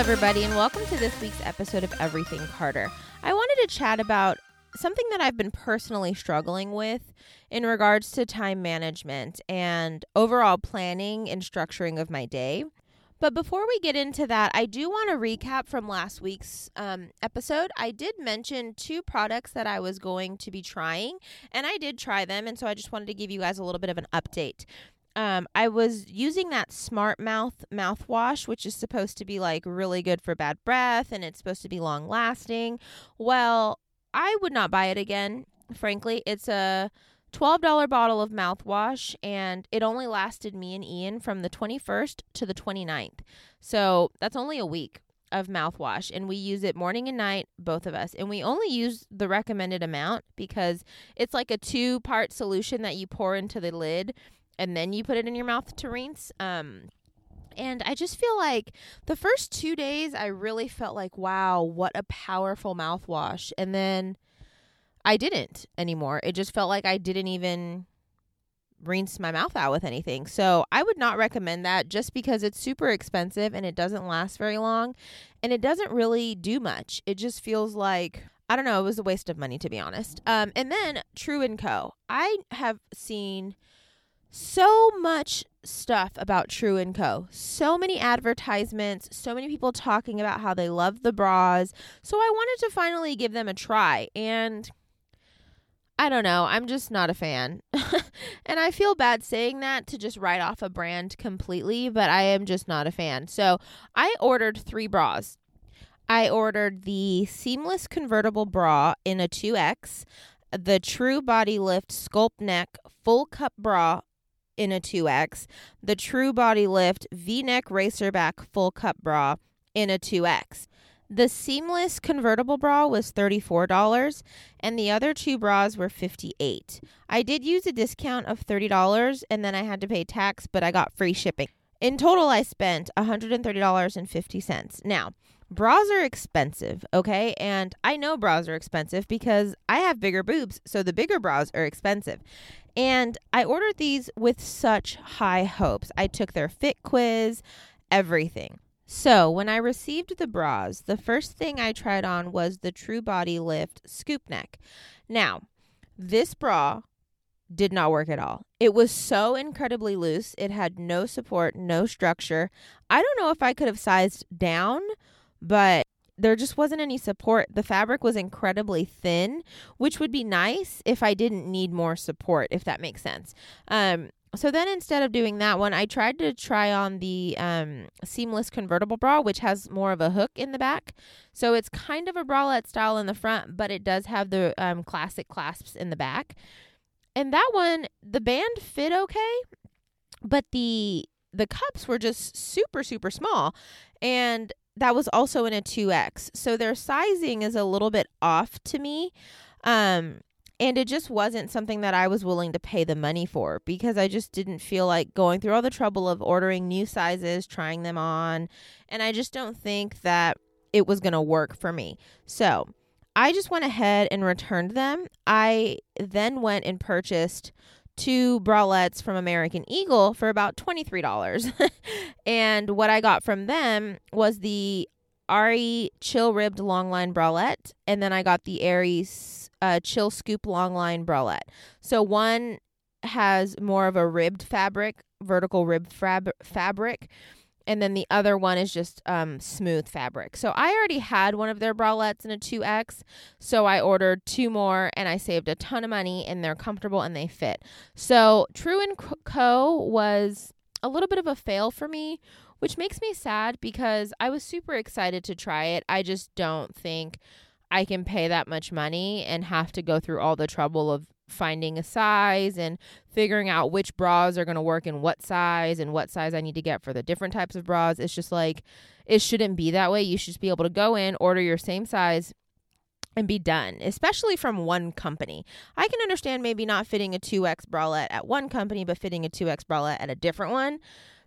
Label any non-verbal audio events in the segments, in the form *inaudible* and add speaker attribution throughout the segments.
Speaker 1: everybody, and welcome to this week's episode of Everything Carter. I wanted to chat about something that I've been personally struggling with in regards to time management and overall planning and structuring of my day. But before we get into that, I do want to recap from last week's um, episode. I did mention two products that I was going to be trying, and I did try them. And so I just wanted to give you guys a little bit of an update um, I was using that Smart Mouth mouthwash, which is supposed to be like really good for bad breath and it's supposed to be long lasting. Well, I would not buy it again, frankly. It's a $12 bottle of mouthwash and it only lasted me and Ian from the 21st to the 29th. So that's only a week of mouthwash and we use it morning and night both of us and we only use the recommended amount because it's like a two part solution that you pour into the lid and then you put it in your mouth to rinse. Um, and I just feel like the first two days, I really felt like, wow, what a powerful mouthwash. And then I didn't anymore. It just felt like I didn't even rinse my mouth out with anything. So I would not recommend that just because it's super expensive and it doesn't last very long and it doesn't really do much. It just feels like I don't know, it was a waste of money to be honest. Um and then True and Co. I have seen so much stuff about True and Co. So many advertisements, so many people talking about how they love the bras. So I wanted to finally give them a try and I don't know, I'm just not a fan. *laughs* and I feel bad saying that to just write off a brand completely, but I am just not a fan. So I ordered 3 bras. I ordered the seamless convertible bra in a 2X, the True Body Lift Scoop Neck Full Cup Bra in a 2X, the True Body Lift V neck racerback full cup bra in a 2X. The seamless convertible bra was $34 and the other two bras were 58. I did use a discount of $30 and then I had to pay tax, but I got free shipping. In total I spent $130.50. Now, bras are expensive, okay? And I know bras are expensive because I have bigger boobs, so the bigger bras are expensive. And I ordered these with such high hopes. I took their fit quiz, everything. So, when I received the bras, the first thing I tried on was the True Body Lift Scoop Neck. Now, this bra did not work at all. It was so incredibly loose. It had no support, no structure. I don't know if I could have sized down, but there just wasn't any support. The fabric was incredibly thin, which would be nice if I didn't need more support, if that makes sense. Um, so then instead of doing that one, I tried to try on the um, seamless convertible bra, which has more of a hook in the back. So it's kind of a bralette style in the front, but it does have the um, classic clasps in the back. And that one, the band fit okay, but the the cups were just super super small and that was also in a 2X. So their sizing is a little bit off to me. Um, and it just wasn't something that I was willing to pay the money for because I just didn't feel like going through all the trouble of ordering new sizes, trying them on. And I just don't think that it was going to work for me. So I just went ahead and returned them. I then went and purchased two bralettes from American Eagle for about $23. *laughs* and what I got from them was the Aerie Chill Ribbed Longline Bralette, and then I got the Aerie's uh, Chill Scoop Longline Bralette. So one has more of a ribbed fabric, vertical ribbed fab- fabric, and then the other one is just um, smooth fabric. So I already had one of their bralettes in a 2X, so I ordered two more and I saved a ton of money and they're comfortable and they fit. So True and Co was a little bit of a fail for me, which makes me sad because I was super excited to try it. I just don't think I can pay that much money and have to go through all the trouble of finding a size and figuring out which bras are going to work in what size and what size I need to get for the different types of bras. It's just like it shouldn't be that way. You should just be able to go in, order your same size and be done, especially from one company. I can understand maybe not fitting a 2X bralette at one company but fitting a 2X bralette at a different one.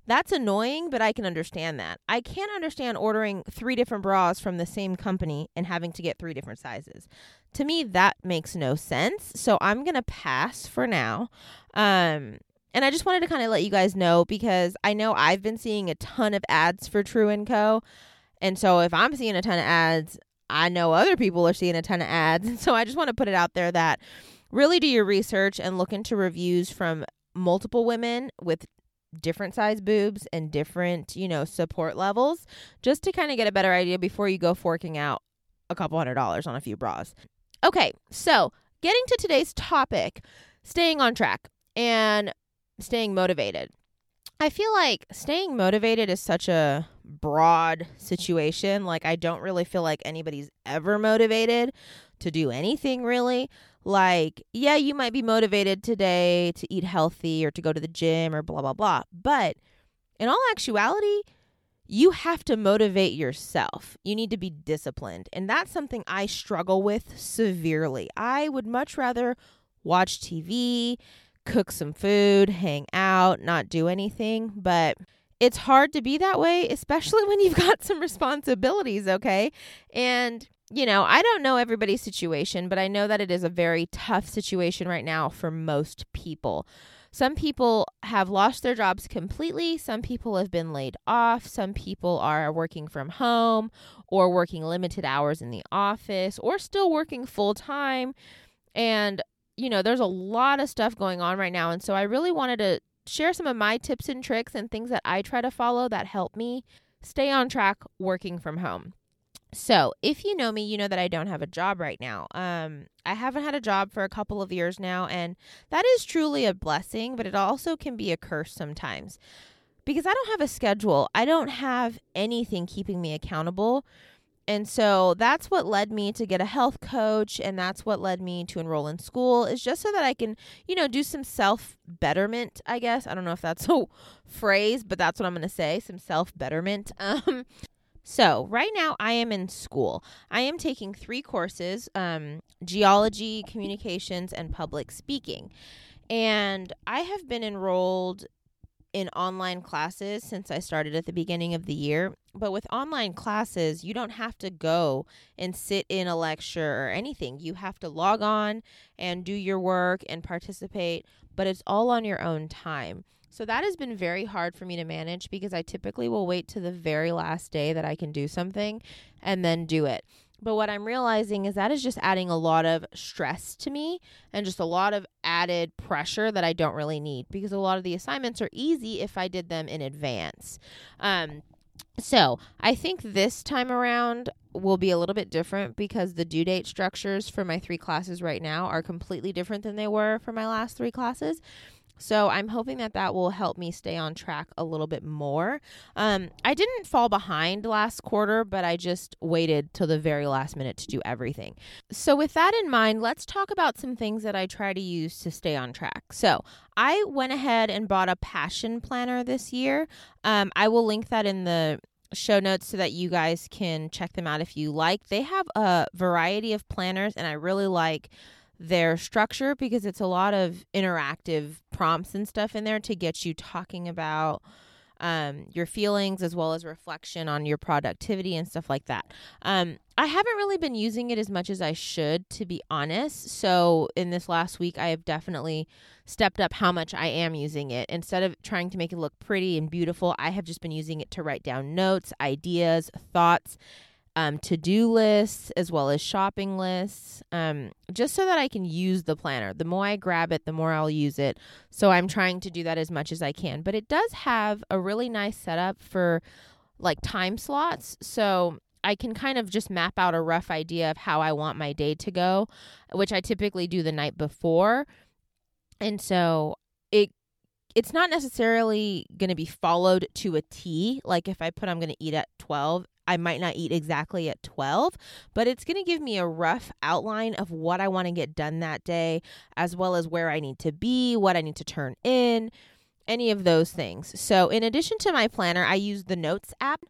Speaker 1: That's annoying, but I can understand that. I can't understand ordering three different bras from the same company and having to get three different sizes. To me, that makes no sense. So I'm to pass for now. Um, and I just wanted to kind of let you guys know because I know I've been seeing a ton of ads for True & Co. And so if I'm seeing a ton of ads, I know other people are seeing a ton of ads. *laughs* And so I just want to put it out there that really do your research and look into reviews from multiple women with different size boobs and different, you know, support levels just to kind of get a better idea before you go forking out a couple hundred dollars on a few bras. Okay, so getting to today's topic, staying on track and staying motivated. I feel like staying motivated is such a broad situation. Like, I don't really feel like anybody's ever motivated to do anything really. Like, yeah, you might be motivated today to eat healthy or to go to the gym or blah, blah, blah. But in all actuality, you have to motivate yourself. You need to be disciplined. And that's something I struggle with severely. I would much rather watch TV, cook some food, hang out, not do anything. But it's hard to be that way, especially *laughs* when you've got some responsibilities, okay? And you know, I don't know everybody's situation, but I know that it is a very tough situation right now for most people. Some people have lost their jobs completely. Some people have been laid off. Some people are working from home or working limited hours in the office or still working full time. And, you know, there's a lot of stuff going on right now. And so I really wanted to share some of my tips and tricks and things that I try to follow that help me stay on track working from home. So, if you know me, you know that I don't have a job right now. Um, I haven't had a job for a couple of years now, and that is truly a blessing, but it also can be a curse sometimes because I don't have a schedule. I don't have anything keeping me accountable. And so that's what led me to get a health coach and that's what led me to enroll in school is just so that I can, you know, do some self betterment, I guess. I don't know if that's *laughs* a phrase, but that's what I'm going to say, some self betterment. *laughs* Um so, right now, I am in school. I am taking three courses um, geology, communications, and public speaking. And I have been enrolled in online classes since I started at the beginning of the year. But with online classes, you don't have to go and sit in a lecture or anything. You have to log on and do your work and participate, but it's all on your own time. So that has been very hard for me to manage because I typically will wait to the very last day that I can do something and then do it. But what I'm realizing is that is just adding a lot of stress to me and just a lot of added pressure that I don't really need because a lot of the assignments are easy if I did them in advance. Um, so I think this time around will be a little bit different because the due date structures for my three classes right now are completely different than they were for my last three classes. So I'm hoping that that will help me stay on track a little bit more. Um, I didn't fall behind last quarter, but I just waited till the very last minute to do everything. So with that in mind, let's talk about some things that I try to use to stay on track. So I went ahead and bought a passion planner this year. Um, I will link that in the show notes so that you guys can check them out if you like. They have a variety of planners, and I really like their structure because it's a lot of interactive prompts and stuff in there to get you talking about um, your feelings as well as reflection on your productivity and stuff like that. Um, I haven't really been using it as much as I should, to be honest. So, in this last week, I have definitely stepped up how much I am using it. Instead of trying to make it look pretty and beautiful, I have just been using it to write down notes, ideas, thoughts, um, to do lists as well as shopping lists, um, just so that I can use the planner. The more I grab it, the more I'll use it. So I'm trying to do that as much as I can. But it does have a really nice setup for like time slots. So I can kind of just map out a rough idea of how I want my day to go, which I typically do the night before. And so it it's not necessarily going to be followed to a T. Like if I put I'm going to eat at 12, I might not eat exactly at 12, but it's going to give me a rough outline of what I want to get done that day, as well as where I need to be, what I need to turn in, any of those things. So, in addition to my planner, I use the Notes app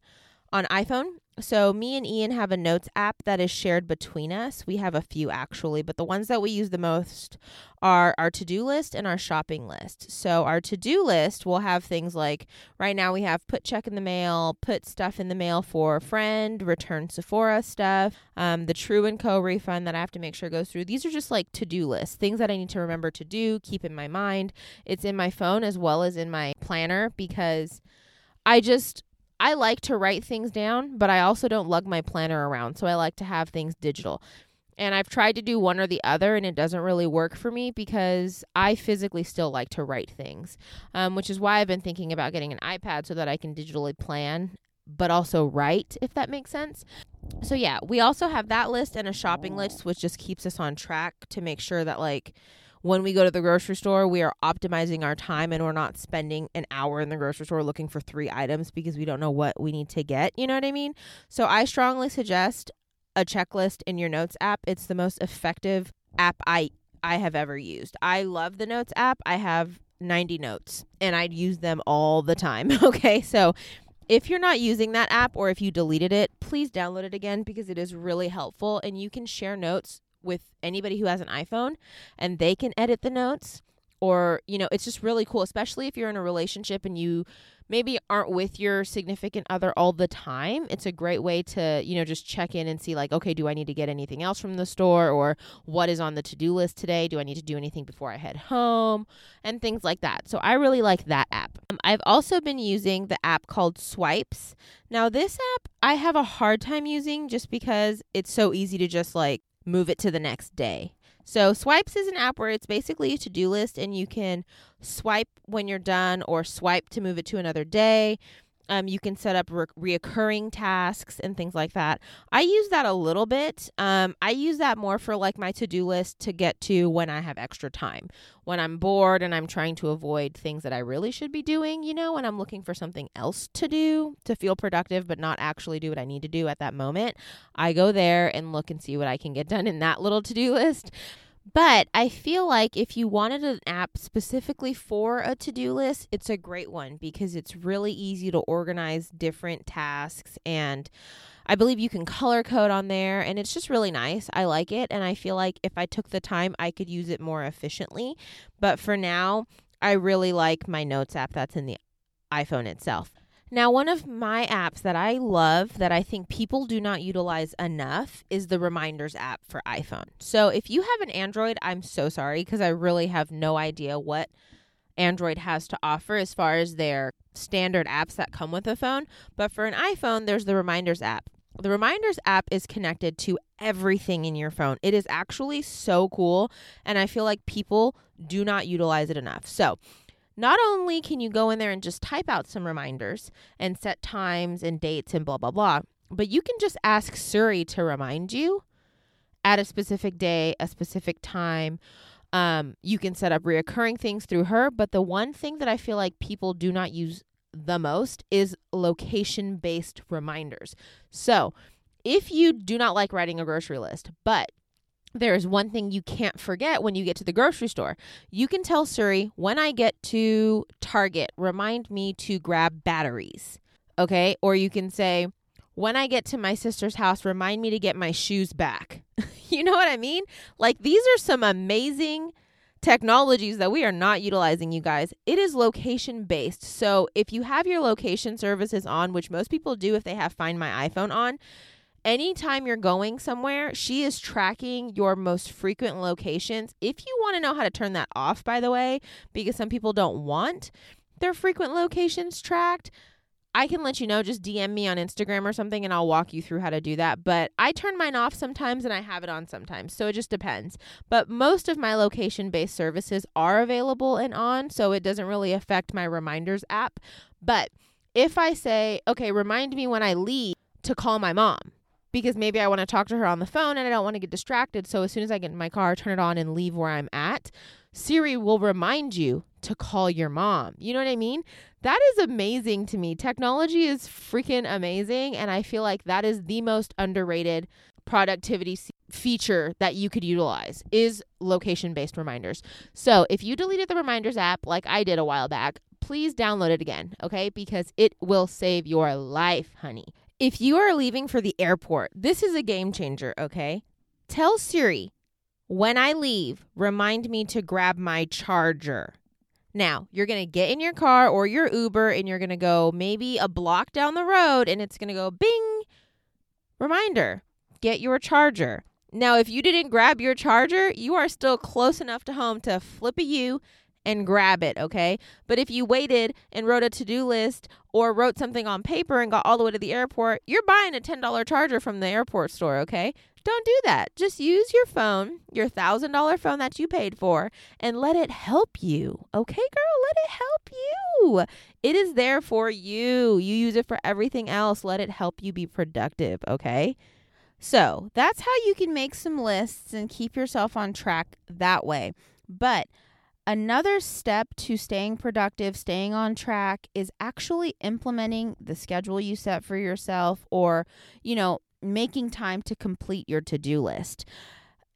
Speaker 1: on iPhone so me and Ian have a notes app that is shared between us. We have a few actually, but the ones that we use the most are our to-do list and our shopping list. So our to-do list will have things like right now we have put check in the mail, put stuff in the mail for a friend, return Sephora stuff, um, the True and Co refund that I have to make sure goes through. These are just like to-do lists, things that I need to remember to do, keep in my mind. It's in my phone as well as in my planner because I just I like to write things down, but I also don't lug my planner around. So I like to have things digital. And I've tried to do one or the other, and it doesn't really work for me because I physically still like to write things, um, which is why I've been thinking about getting an iPad so that I can digitally plan, but also write, if that makes sense. So, yeah, we also have that list and a shopping list, which just keeps us on track to make sure that, like, when we go to the grocery store, we are optimizing our time and we're not spending an hour in the grocery store looking for three items because we don't know what we need to get. You know what I mean? So I strongly suggest a checklist in your notes app. It's the most effective app I I have ever used. I love the notes app. I have 90 notes and I'd use them all the time. *laughs* Okay? So if you're not using that app or if you deleted it, please download it again because it is really helpful and you can share notes with anybody who has an iPhone and they can edit the notes or you know it's just really cool especially if you're in a relationship and you maybe aren't with your significant other all the time it's a great way to you know just check in and see like okay do i need to get anything else from the store or what is on the to-do list today? Do i need to do anything before i head home? And things like that. So i really like that app. Um, i've also been using the app called swipes. Now this app i have a hard time using just because it's so easy to just like move it to the next day. So, Swipes is an app where it's basically a to do list, and you can swipe when you're done or swipe to move it to another day. Um, you can set up re- reoccurring tasks and things like that. I use that a little bit. Um, I use that more for like my to do list to get to when I have extra time. When I'm bored and I'm trying to avoid things that I really should be doing, you know, and I'm looking for something else to do to feel productive but not actually do what I need to do at that moment, I go there and look and see what I can get done in that little to do *laughs* list. But I feel like if you wanted an app specifically for a to do list, it's a great one because it's really easy to organize different tasks. And I believe you can color code on there, and it's just really nice. I like it. And I feel like if I took the time, I could use it more efficiently. But for now, I really like my notes app that's in the iPhone itself. Now, one of my apps that I love that I think people do not utilize enough is the Reminders app for iPhone. So, if you have an Android, I'm so sorry because I really have no idea what Android has to offer as far as their standard apps that come with a phone. But for an iPhone, there's the Reminders app. The Reminders app is connected to everything in your phone. It is actually so cool, and I feel like people do not utilize it enough. So, not only can you go in there and just type out some reminders and set times and dates and blah, blah, blah, but you can just ask Siri to remind you at a specific day, a specific time. Um, you can set up reoccurring things through her. But the one thing that I feel like people do not use the most is location based reminders. So if you do not like writing a grocery list, but there is one thing you can't forget when you get to the grocery store. You can tell Siri, when I get to Target, remind me to grab batteries. Okay. Or you can say, when I get to my sister's house, remind me to get my shoes back. *laughs* you know what I mean? Like, these are some amazing technologies that we are not utilizing, you guys. It is location based. So, if you have your location services on, which most people do if they have Find My iPhone on, anytime you're going somewhere, she is tracking your most frequent locations. If you want to know how to turn that off, by the way, because some people don't want their frequent locations tracked, I can let you know. Just DM me on Instagram or something and I'll walk you through how to do that. But I turn mine off sometimes and I have it on sometimes. So it just depends. But most of my location based services are available and on. So it doesn't really affect my reminders app. But if I say, okay, remind me when I leave to call my mom, because maybe I want to talk to her on the phone and I don't want to get distracted. So as soon as I get in my car, turn it on and leave where I'm at, Siri will remind you to call your mom. You know what I mean? That is amazing to me. Technology is freaking amazing. And I feel like that is the most underrated productivity feature that you could utilize is location based reminders. So if you deleted the reminders app like I did a while back, please download it again, okay? Because it will save your life, honey. If you are leaving for the airport, this is a game changer, okay? Tell Siri, when I leave, remind me to grab my charger. Now, you're going to get in your car or your Uber and you're going to go maybe a block down the road and it's going to go bing, reminder, get your charger. Now, if you didn't grab your charger, you are still close enough to home to flip a U and grab it, okay? But if you waited and wrote a to do list or wrote something on paper and got all the way to the airport, you're buying a $10 charger from the airport store, okay? Don't do that. Just use your phone, your $1,000 phone that you paid for, and let it help you. Okay, girl? Let it help you. It is there for you. You use it for everything else. Let it help you be productive, okay? So that's how you can make some lists and keep yourself on track that way. But another step to staying productive, staying on track is actually implementing the schedule you set for yourself or, you know, making time to complete your to do list.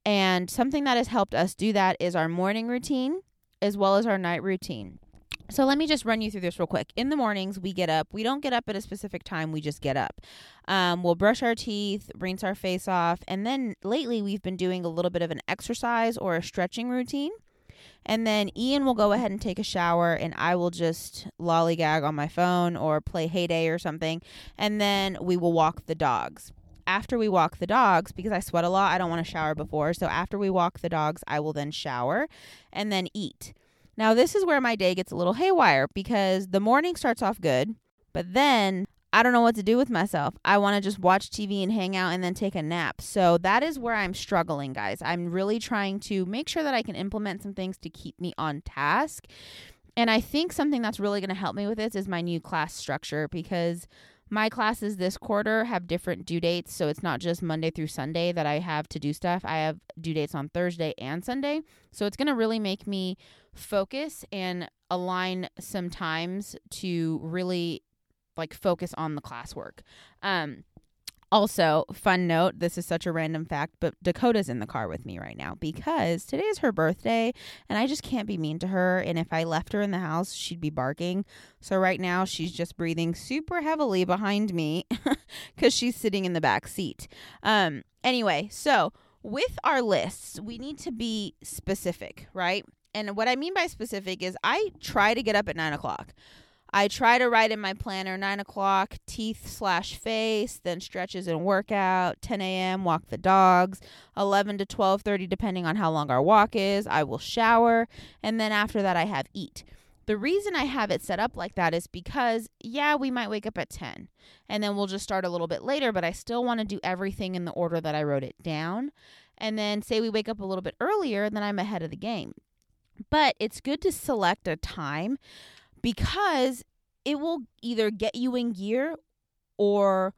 Speaker 1: And something that has helped us do that is our morning routine as well as our night routine. So let me just run you through this real quick. In the mornings, we get up. We don't get up at a specific time, we just get up. Um, we'll brush our teeth, rinse our face off, and then lately we've been doing a little bit of an exercise or a stretching routine. And then Ian will go ahead and take a shower, and I will just lollygag on my phone or play Hay Day or something. And then we will walk the dogs after we walk the dogs, because I sweat a lot, I don't want to shower before. So after we walk the dogs, I will then shower and then eat. Now, this is where my day gets a little haywire because the morning starts off good, but then I don't know what to do with myself. I want to just watch TV and hang out and then take a nap. So that is where I'm struggling, guys. I'm really trying to make sure that I can implement some things to keep me on task. And I think something that's really going to help me with this is my new class structure because my classes this quarter have different due dates. So it's not just Monday through Sunday that I have to do stuff. I have due dates on Thursday and Sunday. So it's going to really make me focus and align some times to really like focus on the classwork. Um, also, fun note this is such a random fact, but Dakota's in the car with me right now because today is her birthday and I just can't be mean to her. And if I left her in the house, she'd be barking. So right now, she's just breathing super heavily behind me *laughs* because she's sitting in the back seat. Um, anyway, so with our lists, we need to be specific, right? And what I mean by specific is I try to get up at nine o'clock. I try to write in my planner nine o'clock, teeth slash face, then stretches and workout. 10 a.m. walk the dogs. 11 to 12:30, depending on how long our walk is. I will shower, and then after that, I have eat. The reason I have it set up like that is because, yeah, we might wake up at 10 and then we'll just start a little bit later, but I still want to do everything in the order that I wrote it down. And then say we wake up a little bit earlier, then I'm ahead of the game. But it's good to select a time because it will either get you in gear or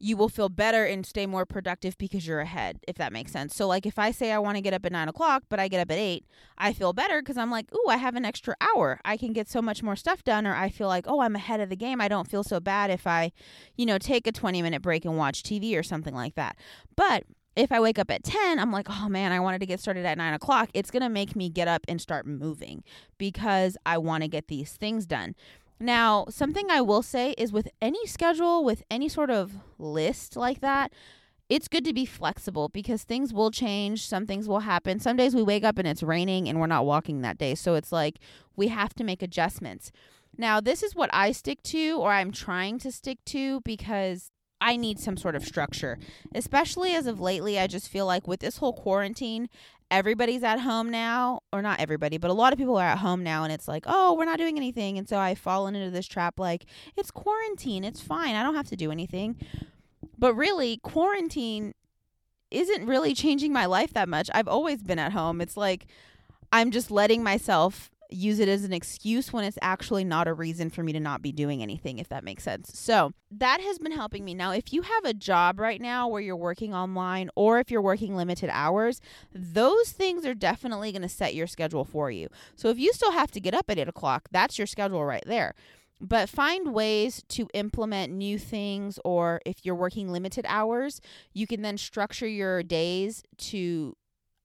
Speaker 1: you will feel better and stay more productive because you're ahead, if that makes sense. So, like, if I say I want to get up at nine o'clock, but I get up at eight, I feel better because I'm like, ooh, I have an extra hour. I can get so much more stuff done. Or I feel like, oh, I'm ahead of the game. I don't feel so bad if I, you know, take a 20 minute break and watch TV or something like that. But if I wake up at 10, I'm like, oh man, I wanted to get started at nine o'clock. It's going to make me get up and start moving because I want to get these things done. Now, something I will say is with any schedule, with any sort of list like that, it's good to be flexible because things will change. Some things will happen. Some days we wake up and it's raining and we're not walking that day. So it's like we have to make adjustments. Now, this is what I stick to or I'm trying to stick to because I need some sort of structure, especially as of lately. I just feel like with this whole quarantine, everybody's at home now, or not everybody, but a lot of people are at home now, and it's like, oh, we're not doing anything. And so I've fallen into this trap like, it's quarantine, it's fine, I don't have to do anything. But really, quarantine isn't really changing my life that much. I've always been at home. It's like I'm just letting myself use it as an excuse when it's actually not a reason for me to not be doing anything, if that makes sense. So that has been helping me. Now, if you have a job right now where you're working online or if you're working limited hours, those things are definitely going to set your schedule for you. So if you still have to get up at eight o'clock, that's your schedule right there. But find ways to implement new things, or if you're working limited hours, you can then structure your days to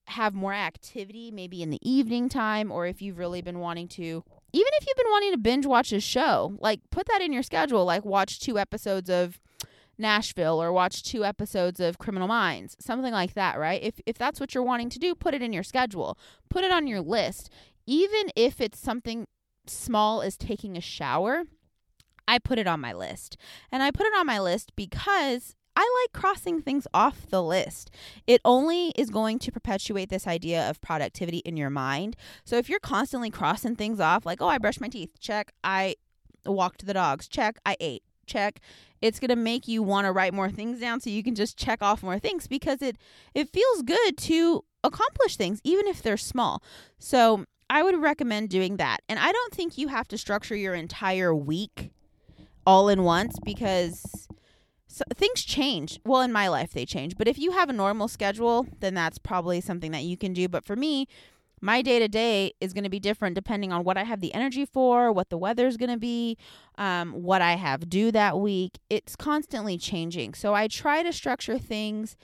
Speaker 1: have more activity maybe in the evening time or if you've really been wanting to even if you've been wanting to binge watch a show like put that in your schedule like watch two episodes of Nashville or watch two episodes of Criminal Minds something like that right? If if that's what you're wanting to do put it in your schedule. Put it on your list. Even if it's something small as taking a shower I put it on my list. And I put it on my list because
Speaker 2: I like crossing things off the list. It only is going to perpetuate this idea of productivity in your mind. So if you're constantly crossing things off, like, oh, I brushed my teeth, check, I walked the dogs, check, I ate, check, it's going to make you want to write more things down so you can just check off more things because it it feels good to accomplish things even if they're small. So, I would recommend doing that. And I don't think you have to structure your entire week all in once because so things change. Well, in my life, they change. But if you have a normal schedule, then that's probably something that you can do. But for me, my day to day is going to be different depending on what I have the energy for, what the weather's going to be, um, what I have due that week. It's constantly changing. So I try to structure things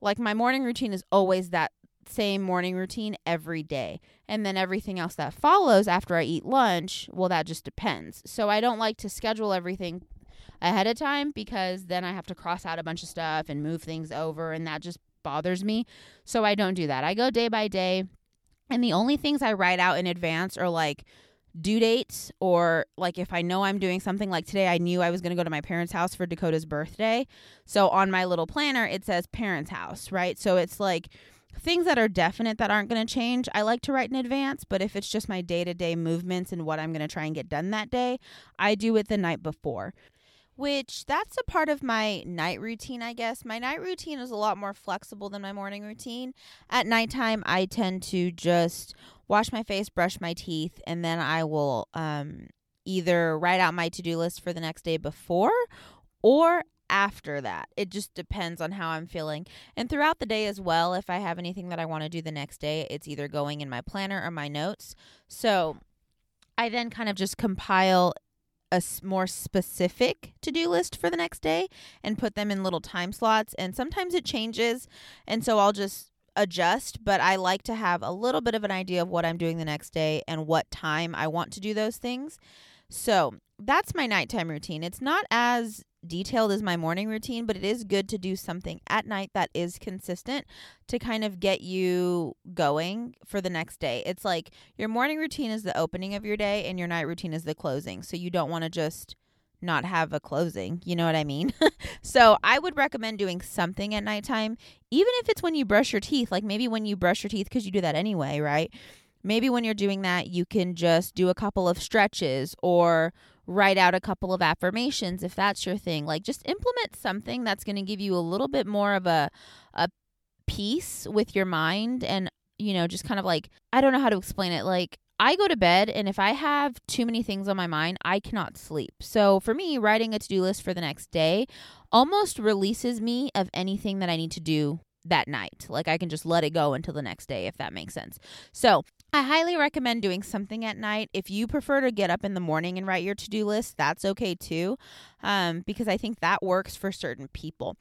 Speaker 2: like my morning routine is always that same morning routine every day. And then everything else that follows after I eat lunch, well, that just depends. So I don't like to schedule everything ahead of time because then I have to cross out a bunch of stuff and move things over, and that just bothers me. So I don't do that. I go day by day. And the only things I write out in advance are like due dates or like if I know I'm doing something like today I knew I was going to go to my parents' house for Dakota's birthday. So on my little planner it says parents' house, right? So it's like things that are definite that aren't going to change, I like to write in advance. But if it's just my day to day movements and what I'm going to try and get done that day, I do it the night before. Which that's a part of my night routine, I guess. My night routine is a lot more flexible than my morning routine. At nighttime, I tend to just wash my face, brush my teeth, and then I will um, either write out my to do list for the next day before or after that. It just depends on how I'm feeling. And throughout the day as well, if I have anything that I want to do the next day, it's either going in my planner or my notes. So I then kind of just compile a more specific to do list for the next day and put them in little time slots. And sometimes it changes. And so I'll just adjust, but I like to have a little bit of an idea of what I'm doing the next day and what time I want to do those things. So that's my nighttime routine. It's not as detailed as my morning routine, but it is good to do something at night that is consistent to kind of get you going for the next day. It's like your morning routine is the opening of your day and your night routine is the closing. So you don't want to just not have a closing. You know what I mean? *laughs* so I would recommend doing something at nighttime, even if it's when you brush your teeth, like maybe when you brush your teeth, because you do that anyway, right? Maybe when you're doing that, you can just do a couple of stretches or write out a couple of affirmations if that's your thing. Like just implement something that's going to give you a little bit more of a a peace with your mind and you know, just kind of like I don't know how to explain it. Like I go to bed and if I have too many things on my mind, I cannot sleep. So for me, writing a to-do list for the next day almost releases me of anything that I need to do that night. Like I can just let it go until the next day, if that makes sense. So I highly recommend doing something at night. If you prefer to get up in the morning and write your to do list, that's okay too, um, because I think that works for certain people.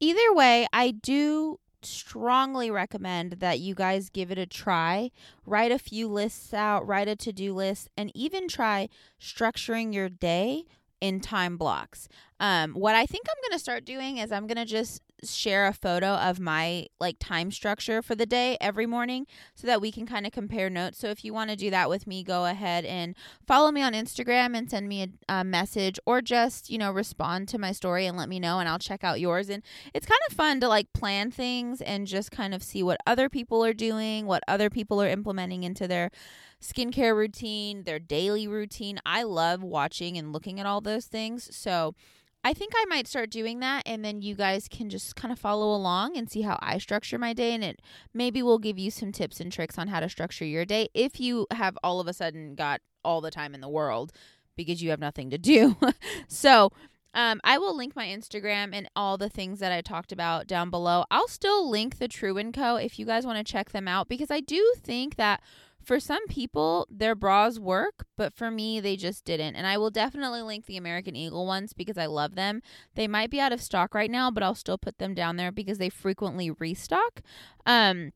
Speaker 2: Either way, I do strongly recommend that you guys give it a try. Write a few lists out, write a to do list, and even try structuring your day in time blocks. Um, what I think I'm going to start doing is I'm going to just share a photo of my like time structure for the day every morning so that we can kind of compare notes. So if you want to do that with me, go ahead and follow me on Instagram and send me a, a, message or just, you know, respond to my story and let me know and I'll check out yours. And it's kind of fun to like plan things and just kind of see what other people are doing, what other people are implementing into their skincare routine, their daily routine. I love watching and looking at all those things. So, I think I might start doing that and then you guys can just kind of follow along and see how I structure my day and it maybe will give you some tips and tricks on how to structure your day if you have all of a sudden got all the time in the world because you have nothing to do. *laughs* so, um, I will link my Instagram and all the things that I talked about down below. I'll still link the True & Co if you guys want to check them out because I do think that for some people, their bras work, but for me, they just didn't. And I will definitely link the American Eagle ones because I love them. They might be out of stock right now, but I'll still put them down there because they frequently restock. Um,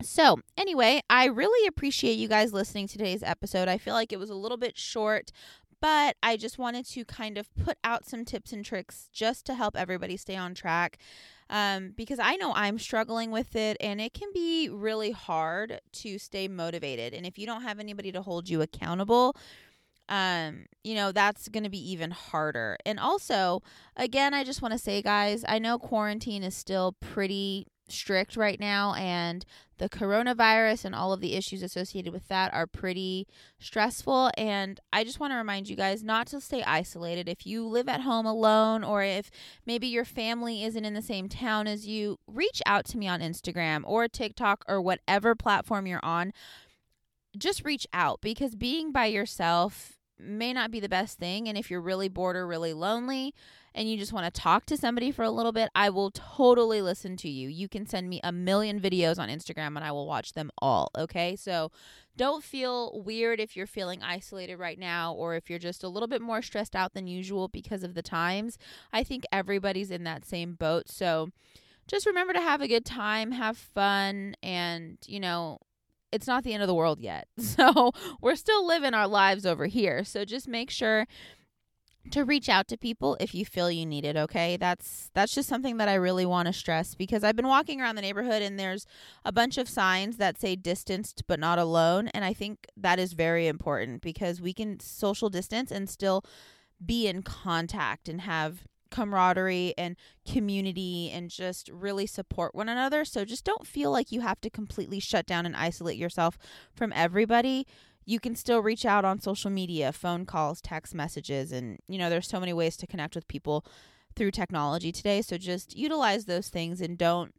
Speaker 2: so, anyway, I really appreciate you guys listening to today's episode. I feel like it was a little bit short, but I just wanted to kind of put out some tips and tricks just to help everybody stay on track um, because I know I'm struggling with it and it can be really hard to stay motivated. And if you don't have anybody to hold you accountable, um, you know, that's going to be even harder. And also, again, I just want to say, guys, I know quarantine is still pretty strict right now, and the coronavirus and all of the issues associated with that are pretty stressful. And I just want to remind you guys not to stay isolated. If you live at home alone, or if maybe your family isn't in the same town as you, reach out to me on Instagram or TikTok or whatever platform you're on. Just reach out because being by yourself may not be the best thing. And if you're really bored or really lonely and you just want to talk to somebody for a little bit, I will totally listen to you. You can send me a million videos on Instagram and I will watch them all. Okay. So don't feel weird if you're feeling isolated right now or if you're just a little bit more stressed out than usual because of the times. I think everybody's in that same boat. So just remember to have a good time, have fun, and, you know, it's not the end of the world yet. *laughs* So we're still living our lives over here. So just make sure to reach out to people if you feel you need it okay that's that's just something that i really want to stress because i've been walking around the neighborhood and there's a bunch of signs that say distanced but not alone and i think that is very important because we can social distance and still be in contact and have camaraderie and community and just really support one another. So just don't feel like you have to completely shut down and isolate yourself from everybody. You can still reach out on social media, phone calls, text messages, and you know, there's so many ways to connect with people through technology today. So just utilize those things and don't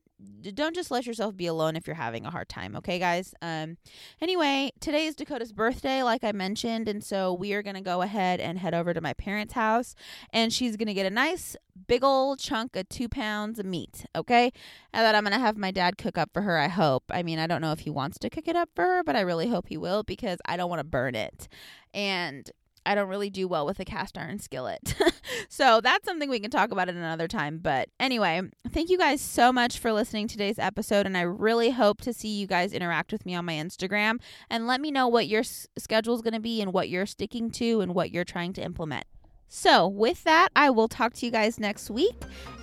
Speaker 2: don't just let yourself be alone if you're having a hard time okay guys? Um anyway today is dakota's birthday like i mentioned and so we are gonna go ahead and head over to my parents house and she's gonna get a nice big old chunk of two pounds of meat okay? And that i'm gonna have my dad cook up for her i hope. I mean i don't know if he wants to cook it up for her but i really hope he will because i don't want to burn it. And I don't really do well with a cast iron skillet. *laughs* so that's something we can talk about at another time. But anyway, thank you guys so much for listening to today's episode. And I really hope to see you guys interact with me on my Instagram and let me know what your s- schedule is going to be and what you're sticking to and what you're trying to implement. So, with that, I will talk to you guys next week.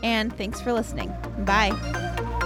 Speaker 2: And thanks for listening. Bye.